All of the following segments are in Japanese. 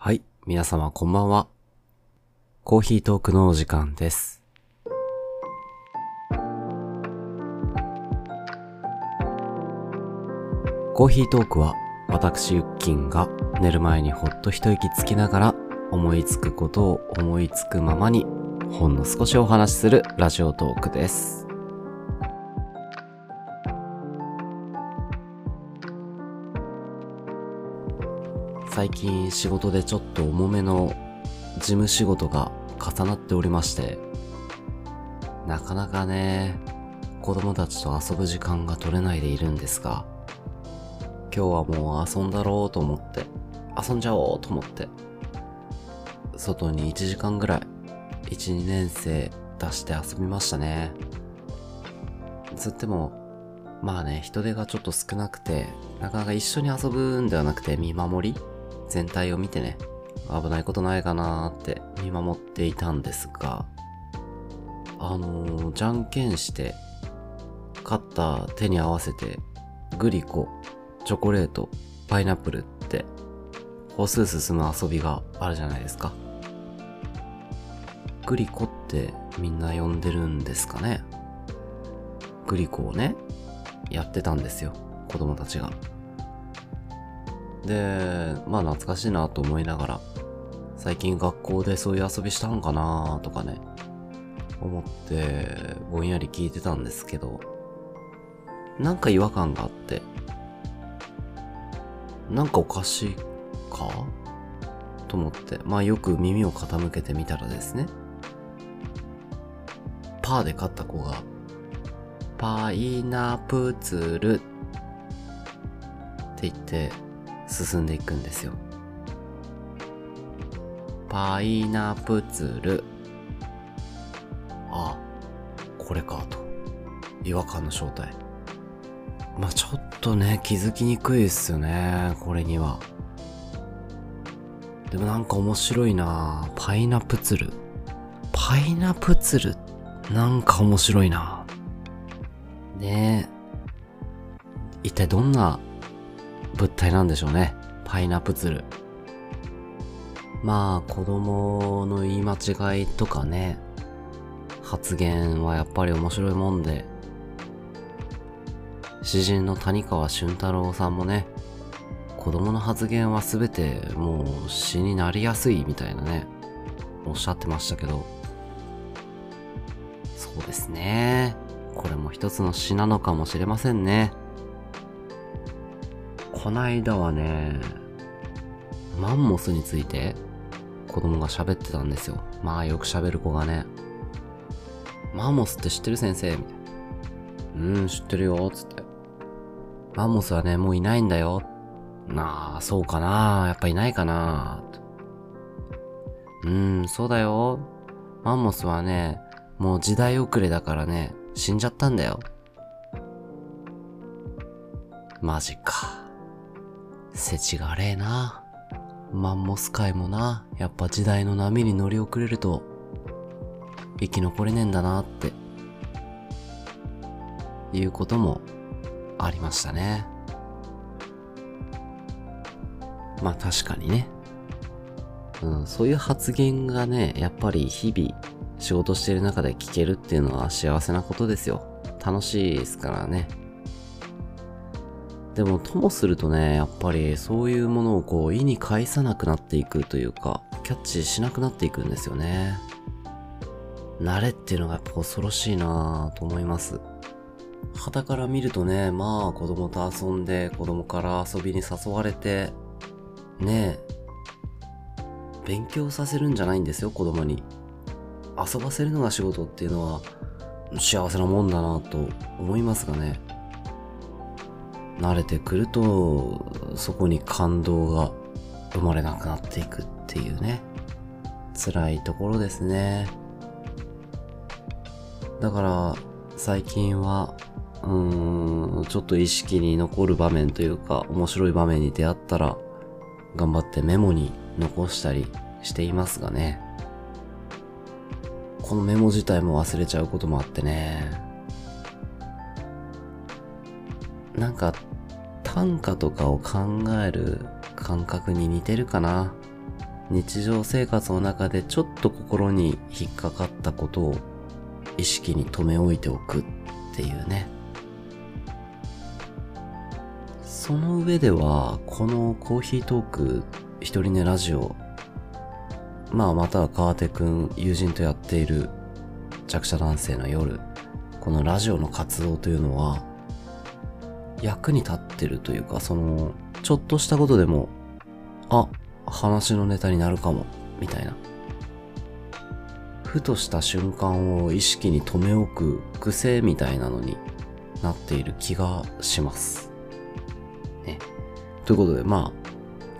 はい、皆様こんばんは。コーヒートークのお時間です。コーヒートークは私ユッキンが寝る前にほっと一息つきながら思いつくことを思いつくままにほんの少しお話しするラジオトークです。最近仕事でちょっと重めの事務仕事が重なっておりまして、なかなかね、子供たちと遊ぶ時間が取れないでいるんですが、今日はもう遊んだろうと思って、遊んじゃおうと思って、外に1時間ぐらい、1、2年生出して遊びましたね。つっても、まあね、人手がちょっと少なくて、なかなか一緒に遊ぶんではなくて見守り全体を見てね、危ないことないかなーって見守っていたんですが、あのー、じゃんけんして、勝った手に合わせて、グリコ、チョコレート、パイナップルって、歩数進む遊びがあるじゃないですか。グリコってみんな呼んでるんですかねグリコをね、やってたんですよ。子供たちが。で、まあ懐かしいなと思いながら、最近学校でそういう遊びしたんかなとかね、思って、ぼんやり聞いてたんですけど、なんか違和感があって、なんかおかしいか？と思って、まあよく耳を傾けてみたらですね、パーで勝った子が、パイナプツルって言って進んでいくんですよ。パイナプツル。あ、これかと。違和感の正体。まあ、ちょっとね、気づきにくいっすよね、これには。でもなんか面白いなパイナプツル。パイナプツル、なんか面白いなねえ。一体どんな物体なんでしょうね。パイナプツル。まあ、子供の言い間違いとかね、発言はやっぱり面白いもんで、詩人の谷川俊太郎さんもね、子供の発言はすべてもう詩になりやすいみたいなね、おっしゃってましたけど、そうですね。これも一つの詩なのかもしれませんね。こないだはね、マンモスについて子供が喋ってたんですよ。まあよく喋る子がね。マンモスって知ってる先生？みたいな。うん、知ってるよ、つって。マンモスはね、もういないんだよ。なあ、そうかなやっぱいないかなうん、そうだよ。マンモスはね、もう時代遅れだからね、死んじゃったんだよ。マジか。世知がれえな。マンモス界もな、やっぱ時代の波に乗り遅れると、生き残れねえんだなって、いうこともありましたね。まあ確かにね。うん、そういう発言がね、やっぱり日々仕事してる中で聞けるっていうのは幸せなことですよ。楽しいですからね。でも、ともするとね、やっぱりそういうものをこう、意に介さなくなっていくというか、キャッチしなくなっていくんですよね。慣れっていうのがやっぱ恐ろしいなぁと思います。旗から見るとね、まあ子供と遊んで、子供から遊びに誘われて、ねえ、勉強させるんじゃないんですよ、子供に。遊ばせるのが仕事っていうのは幸せなもんだなと思いますがね。慣れてくると、そこに感動が生まれなくなっていくっていうね。辛いところですね。だから、最近は、うーん、ちょっと意識に残る場面というか、面白い場面に出会ったら、頑張ってメモに残したりしていますがね。このメモ自体も忘れちゃうこともあってね。なんか、短歌とかを考える感覚に似てるかな。日常生活の中でちょっと心に引っかかったことを意識に留め置いておくっていうね。その上では、このコーヒートーク一人寝ラジオ、まあまたは川手くん友人とやっている弱者男性の夜、このラジオの活動というのは、役に立ってるというか、その、ちょっとしたことでも、あ、話のネタになるかも、みたいな。ふとした瞬間を意識に留め置く癖みたいなのになっている気がします。ね。ということで、まあ、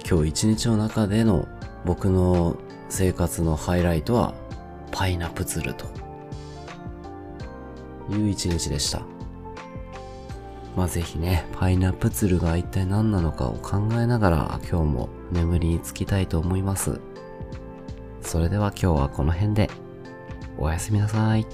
今日一日の中での僕の生活のハイライトは、パイナプツルという一日でした。まあ、ぜひね、パイナップツルが一体何なのかを考えながら今日も眠りにつきたいと思います。それでは今日はこの辺でおやすみなさい。